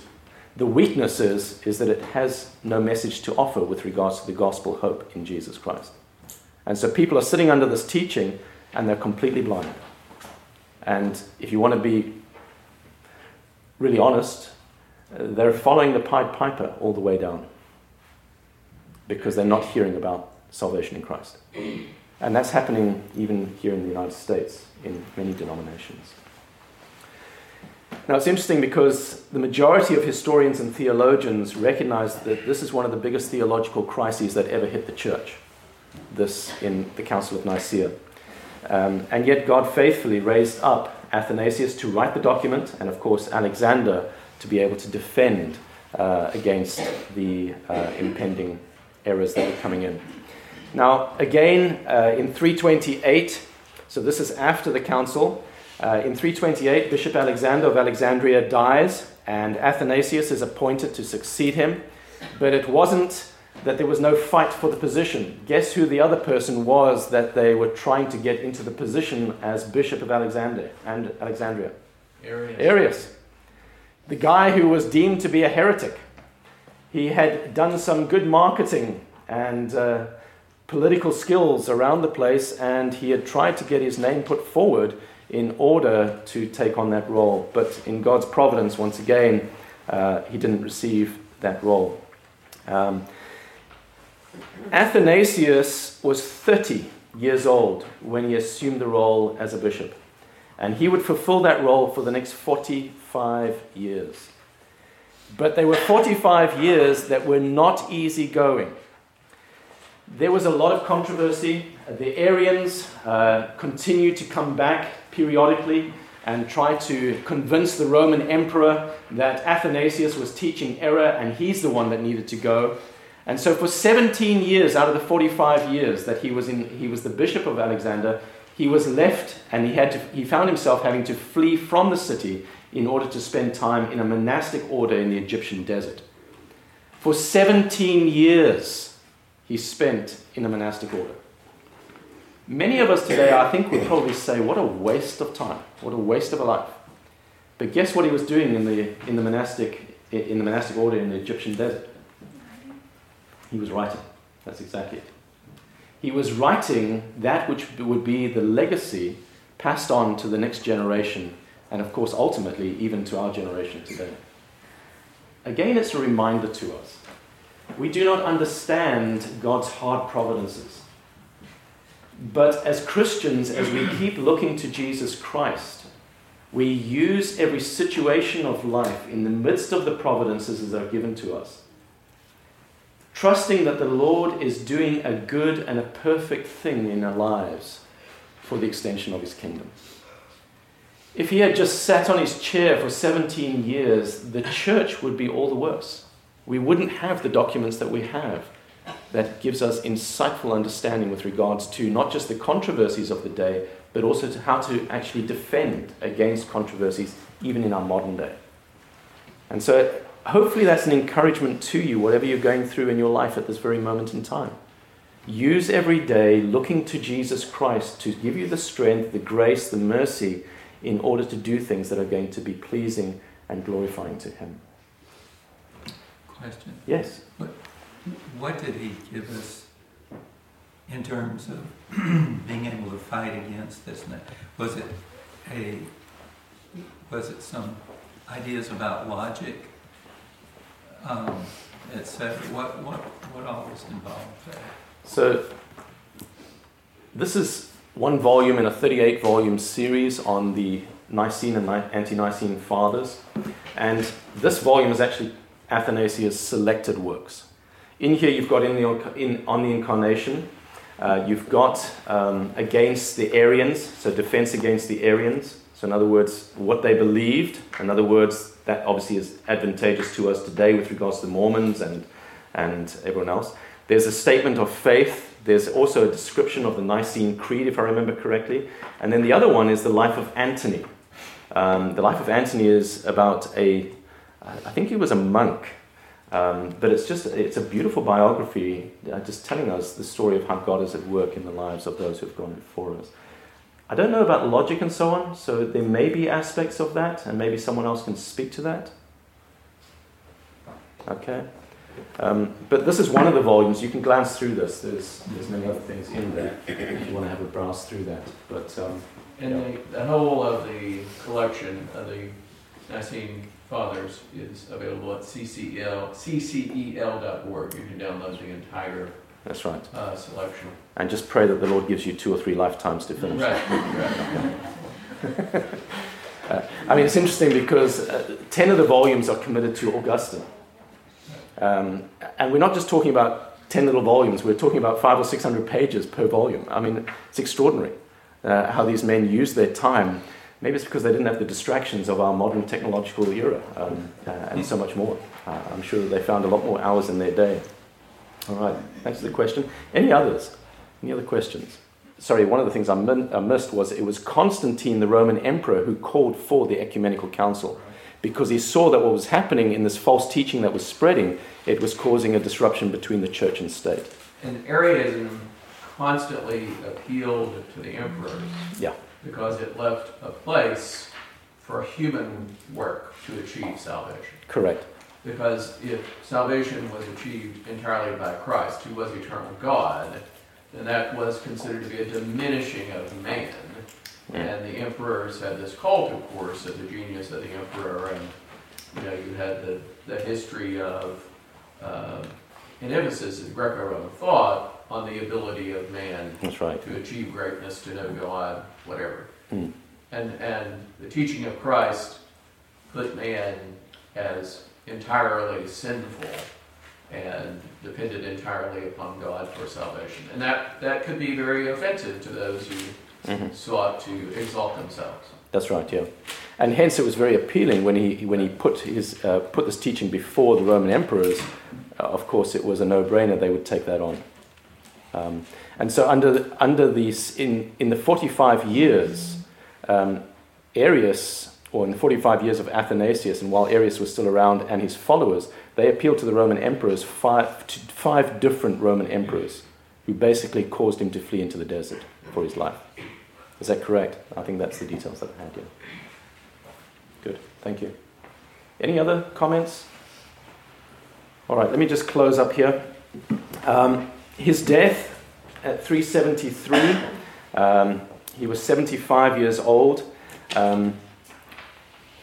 the weakness is, is that it has no message to offer with regards to the gospel hope in Jesus Christ. And so people are sitting under this teaching and they're completely blind. And if you want to be really honest, they're following the Pied Piper all the way down because they're not hearing about salvation in Christ. And that's happening even here in the United States in many denominations. Now, it's interesting because the majority of historians and theologians recognize that this is one of the biggest theological crises that ever hit the church, this in the Council of Nicaea. Um, and yet, God faithfully raised up Athanasius to write the document, and of course, Alexander to be able to defend uh, against the uh, impending errors that were coming in. Now, again, uh, in 328, so this is after the council, uh, in 328, Bishop Alexander of Alexandria dies, and Athanasius is appointed to succeed him. But it wasn't that there was no fight for the position. Guess who the other person was that they were trying to get into the position as Bishop of Alexandria and Alexandria? Arius. Arius. The guy who was deemed to be a heretic. He had done some good marketing and uh, political skills around the place, and he had tried to get his name put forward in order to take on that role. But in God's providence, once again, uh, he didn't receive that role. Um, Athanasius was 30 years old when he assumed the role as a bishop, and he would fulfill that role for the next 45 years. But they were 45 years that were not easy going. There was a lot of controversy. The Arians uh, continued to come back periodically and try to convince the Roman emperor that Athanasius was teaching error and he's the one that needed to go. And so, for 17 years out of the 45 years that he was, in, he was the bishop of Alexander, he was left and he, had to, he found himself having to flee from the city in order to spend time in a monastic order in the Egyptian desert. For 17 years, he spent in a monastic order. Many of us today, I think, would probably say, What a waste of time, what a waste of a life. But guess what he was doing in the, in the, monastic, in the monastic order in the Egyptian desert? He was writing. That's exactly it. He was writing that which would be the legacy passed on to the next generation, and of course, ultimately, even to our generation today. Again, it's a reminder to us. We do not understand God's hard providences. But as Christians, as we keep looking to Jesus Christ, we use every situation of life in the midst of the providences that are given to us trusting that the Lord is doing a good and a perfect thing in our lives for the extension of his kingdom. If he had just sat on his chair for 17 years, the church would be all the worse. We wouldn't have the documents that we have that gives us insightful understanding with regards to not just the controversies of the day, but also to how to actually defend against controversies even in our modern day. And so hopefully that's an encouragement to you, whatever you're going through in your life at this very moment in time. Use every day looking to Jesus Christ to give you the strength, the grace, the mercy in order to do things that are going to be pleasing and glorifying to Him. Question. Yes. What, what did He give us in terms of being able to fight against this? Was it a was it some ideas about logic um, etc. What, what, what all was involved there? So, this is one volume in a 38 volume series on the Nicene and ante Nicene Fathers. And this volume is actually Athanasius' selected works. In here, you've got in the, in, on the Incarnation, uh, you've got um, against the Arians, so defense against the Arians. So, in other words, what they believed. In other words, that obviously is advantageous to us today with regards to the Mormons and, and everyone else. There's a statement of faith. There's also a description of the Nicene Creed, if I remember correctly. And then the other one is the life of Antony. Um, the life of Antony is about a, I think he was a monk, um, but it's just it's a beautiful biography, uh, just telling us the story of how God is at work in the lives of those who have gone before us. I don't know about logic and so on, so there may be aspects of that, and maybe someone else can speak to that. Okay? Um, but this is one of the volumes. You can glance through this. There's, there's many other things in there if you want to have a browse through that. But um, And the, the whole of the collection of the Nicene Fathers is available at ccel, ccel.org. You can download the entire that's right. uh, selection. And just pray that the Lord gives you two or three lifetimes to finish. Right, right. Uh, I mean, it's interesting because uh, 10 of the volumes are committed to Augustine. Um, and we're not just talking about 10 little volumes, we're talking about five or 600 pages per volume. I mean, it's extraordinary uh, how these men use their time. Maybe it's because they didn't have the distractions of our modern technological era um, uh, and so much more. Uh, I'm sure that they found a lot more hours in their day. All right, thanks for the question. Any others? Any other questions? Sorry, one of the things I, min- I missed was it was Constantine, the Roman emperor, who called for the ecumenical council because he saw that what was happening in this false teaching that was spreading, it was causing a disruption between the church and state. And Arianism constantly appealed to the emperors. Yeah. Because it left a place for human work to achieve salvation. Correct. Because if salvation was achieved entirely by Christ, who was eternal God, then that was considered to be a diminishing of man. And the emperors had this cult, of course, of the genius of the emperor, and you know you had the, the history of uh, an emphasis in Greco-Roman thought on the ability of man right. to achieve greatness, to know God, whatever. Mm. And and the teaching of Christ put man as entirely sinful and depended entirely upon God for salvation. And that, that could be very offensive to those who Mhm. sought to exalt themselves. That's right, yeah. And hence it was very appealing when he, when he put, his, uh, put this teaching before the Roman emperors. Uh, of course, it was a no brainer, they would take that on. Um, and so, under, under these, in, in the 45 years, um, Arius, or in the 45 years of Athanasius, and while Arius was still around and his followers, they appealed to the Roman emperors, five, five different Roman emperors, who basically caused him to flee into the desert for his life. Is that correct? I think that's the details that I had here. Good, thank you. Any other comments? All right, let me just close up here. Um, his death at 373, um, he was 75 years old. Um,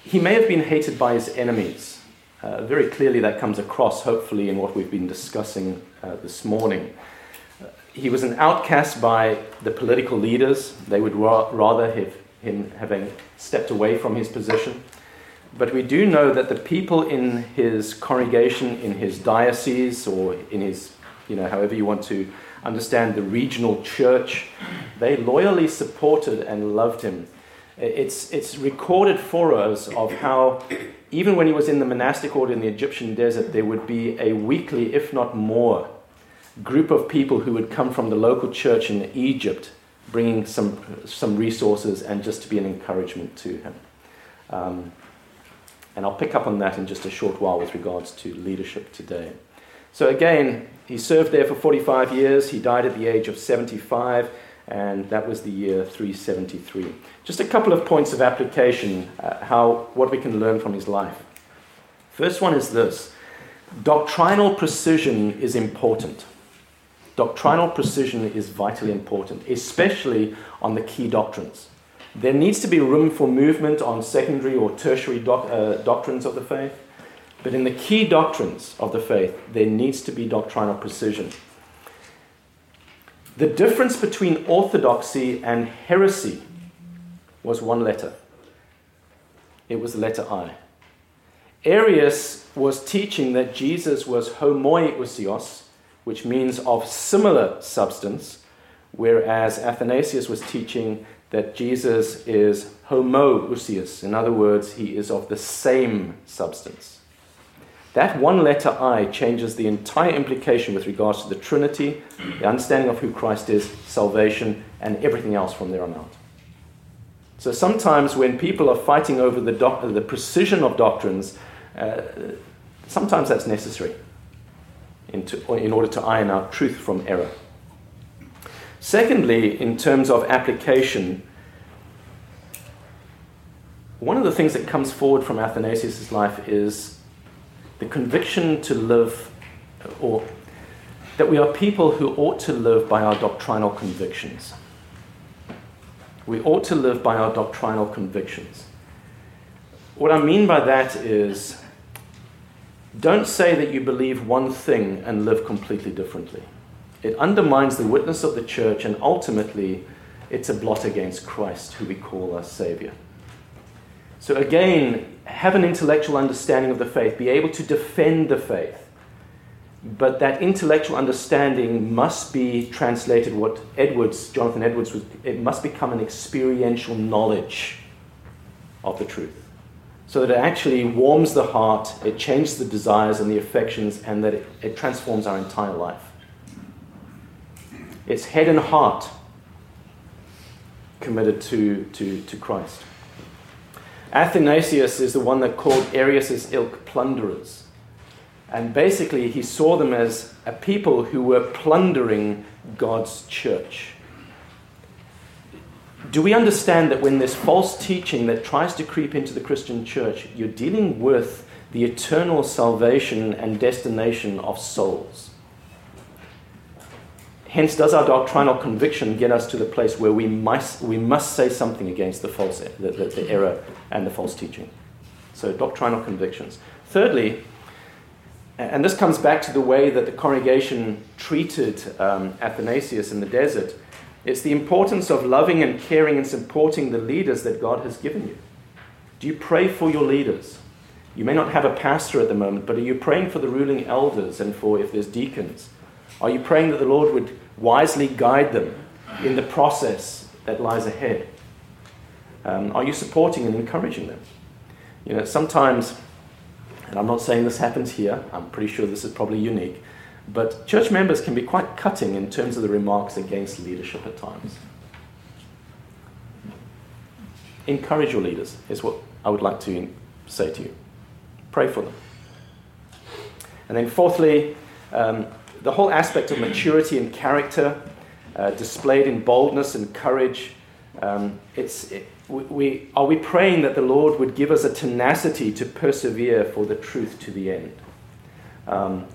he may have been hated by his enemies. Uh, very clearly, that comes across, hopefully, in what we've been discussing uh, this morning. Uh, he was an outcast by the political leaders. They would ra- rather have him having stepped away from his position. But we do know that the people in his congregation, in his diocese, or in his, you know, however you want to understand the regional church, they loyally supported and loved him. It's, it's recorded for us of how, even when he was in the monastic order in the Egyptian desert, there would be a weekly, if not more, group of people who would come from the local church in Egypt, bringing some, some resources and just to be an encouragement to him. Um, and I'll pick up on that in just a short while with regards to leadership today. So, again, he served there for 45 years. He died at the age of 75, and that was the year 373. Just a couple of points of application, uh, how, what we can learn from his life. First one is this doctrinal precision is important. Doctrinal precision is vitally important, especially on the key doctrines. There needs to be room for movement on secondary or tertiary doc, uh, doctrines of the faith, but in the key doctrines of the faith, there needs to be doctrinal precision. The difference between orthodoxy and heresy was one letter. It was the letter I. Arius was teaching that Jesus was homoiousios, which means of similar substance, whereas Athanasius was teaching that Jesus is homoousios. In other words, he is of the same substance. That one letter I changes the entire implication with regards to the Trinity, the understanding of who Christ is, salvation, and everything else from there on out. So sometimes when people are fighting over the, doc- the precision of doctrines, uh, sometimes that's necessary in, to, in order to iron out truth from error. Secondly, in terms of application, one of the things that comes forward from Athanasius' life is the conviction to live, or that we are people who ought to live by our doctrinal convictions. We ought to live by our doctrinal convictions. What I mean by that is don't say that you believe one thing and live completely differently. It undermines the witness of the church, and ultimately, it's a blot against Christ, who we call our Savior. So, again, have an intellectual understanding of the faith, be able to defend the faith. But that intellectual understanding must be translated, what Edwards, Jonathan Edwards, was, it must become an experiential knowledge of the truth. So that it actually warms the heart, it changes the desires and the affections, and that it, it transforms our entire life. It's head and heart committed to, to, to Christ. Athanasius is the one that called Arius's ilk plunderers. And basically, he saw them as a people who were plundering God's church. Do we understand that when there's false teaching that tries to creep into the Christian church, you're dealing with the eternal salvation and destination of souls? Hence, does our doctrinal conviction get us to the place where we must, we must say something against the false, the, the, the error and the false teaching? So, doctrinal convictions. Thirdly, and this comes back to the way that the congregation treated um, Athanasius in the desert. It's the importance of loving and caring and supporting the leaders that God has given you. Do you pray for your leaders? You may not have a pastor at the moment, but are you praying for the ruling elders and for if there's deacons? Are you praying that the Lord would wisely guide them in the process that lies ahead? Um, are you supporting and encouraging them? You know, sometimes, and I'm not saying this happens here, I'm pretty sure this is probably unique, but church members can be quite cutting in terms of the remarks against leadership at times. Encourage your leaders, is what I would like to say to you. Pray for them. And then, fourthly, um, the whole aspect of maturity and character uh, displayed in boldness and courage. Um, it's, it, we, are we praying that the Lord would give us a tenacity to persevere for the truth to the end? Um,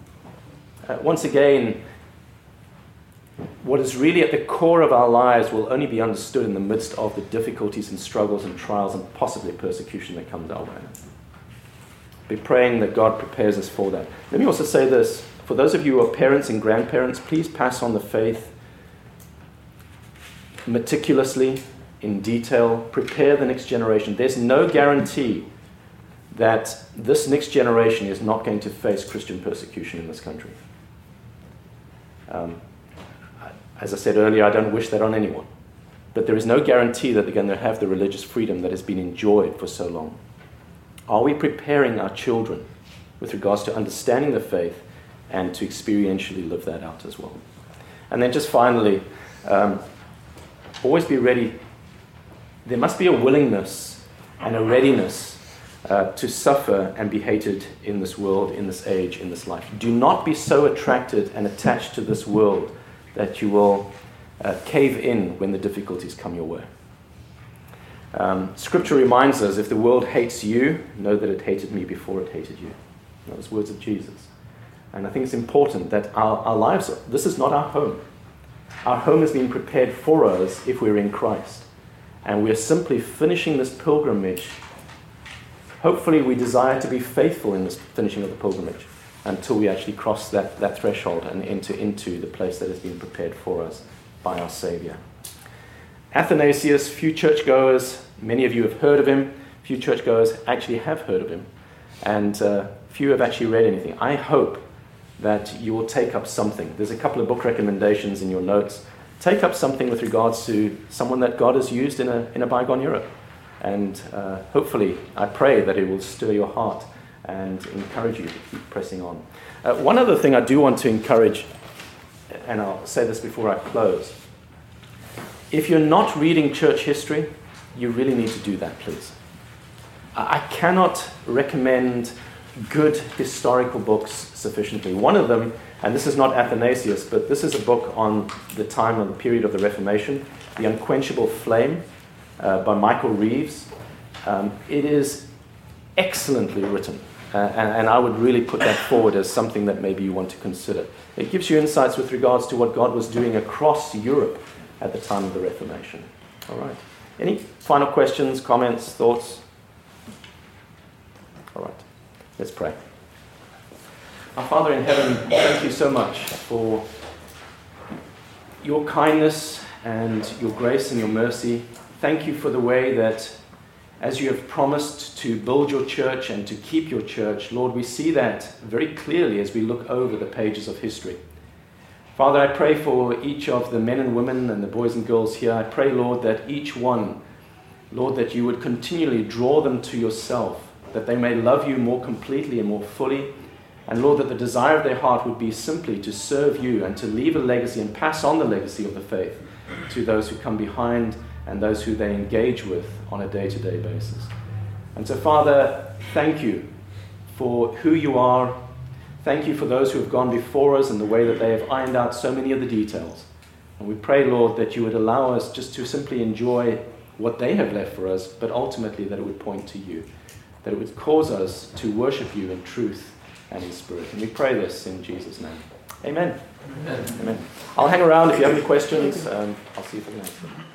uh, once again, what is really at the core of our lives will only be understood in the midst of the difficulties and struggles and trials and possibly persecution that comes our way. Be praying that God prepares us for that. Let me also say this for those of you who are parents and grandparents, please pass on the faith meticulously, in detail. Prepare the next generation. There's no guarantee that this next generation is not going to face Christian persecution in this country. Um, as I said earlier, I don't wish that on anyone. But there is no guarantee that they're going to have the religious freedom that has been enjoyed for so long. Are we preparing our children with regards to understanding the faith and to experientially live that out as well. And then just finally, um, always be ready. There must be a willingness and a readiness uh, to suffer and be hated in this world, in this age, in this life. Do not be so attracted and attached to this world that you will uh, cave in when the difficulties come your way. Um, scripture reminds us if the world hates you, know that it hated me before it hated you. Those words of Jesus. And I think it's important that our, our lives, this is not our home. Our home is being prepared for us if we're in Christ. And we're simply finishing this pilgrimage. Hopefully, we desire to be faithful in this finishing of the pilgrimage until we actually cross that, that threshold and enter into the place that has been prepared for us by our Savior. Athanasius, few churchgoers, many of you have heard of him, few churchgoers actually have heard of him, and uh, few have actually read anything. I hope that you will take up something. There's a couple of book recommendations in your notes. Take up something with regards to someone that God has used in a, in a bygone era. And uh, hopefully, I pray that it will stir your heart and encourage you to keep pressing on. Uh, one other thing I do want to encourage, and I'll say this before I close. If you're not reading church history, you really need to do that, please. I cannot recommend good historical books sufficiently. One of them, and this is not Athanasius, but this is a book on the time of the period of the Reformation, The Unquenchable Flame uh, by Michael Reeves. Um, it is excellently written, uh, and, and, I would really put that forward as something that maybe you want to consider. It gives you insights with regards to what God was doing across Europe at the time of the Reformation. All right. Any final questions, comments, thoughts? All right. Let's pray. Our Father in heaven, thank you so much for your kindness and your grace and your mercy. Thank you for the way that as you have promised to build your church and to keep your church, Lord, we see that very clearly as we look over the pages of history. Father, I pray for each of the men and women and the boys and girls here. I pray, Lord, that each one, Lord, that you would continually draw them to yourself, that they may love you more completely and more fully. And Lord, that the desire of their heart would be simply to serve you and to leave a legacy and pass on the legacy of the faith to those who come behind and those who they engage with on a day to day basis. And so, Father, thank you for who you are. Thank you for those who have gone before us and the way that they have ironed out so many of the details. And we pray, Lord, that you would allow us just to simply enjoy what they have left for us, but ultimately that it would point to you, that it would cause us to worship you in truth and in spirit. And we pray this in Jesus' name. Amen. Amen. Amen. I'll hang around if you have any questions. Um, I'll see you for the next one.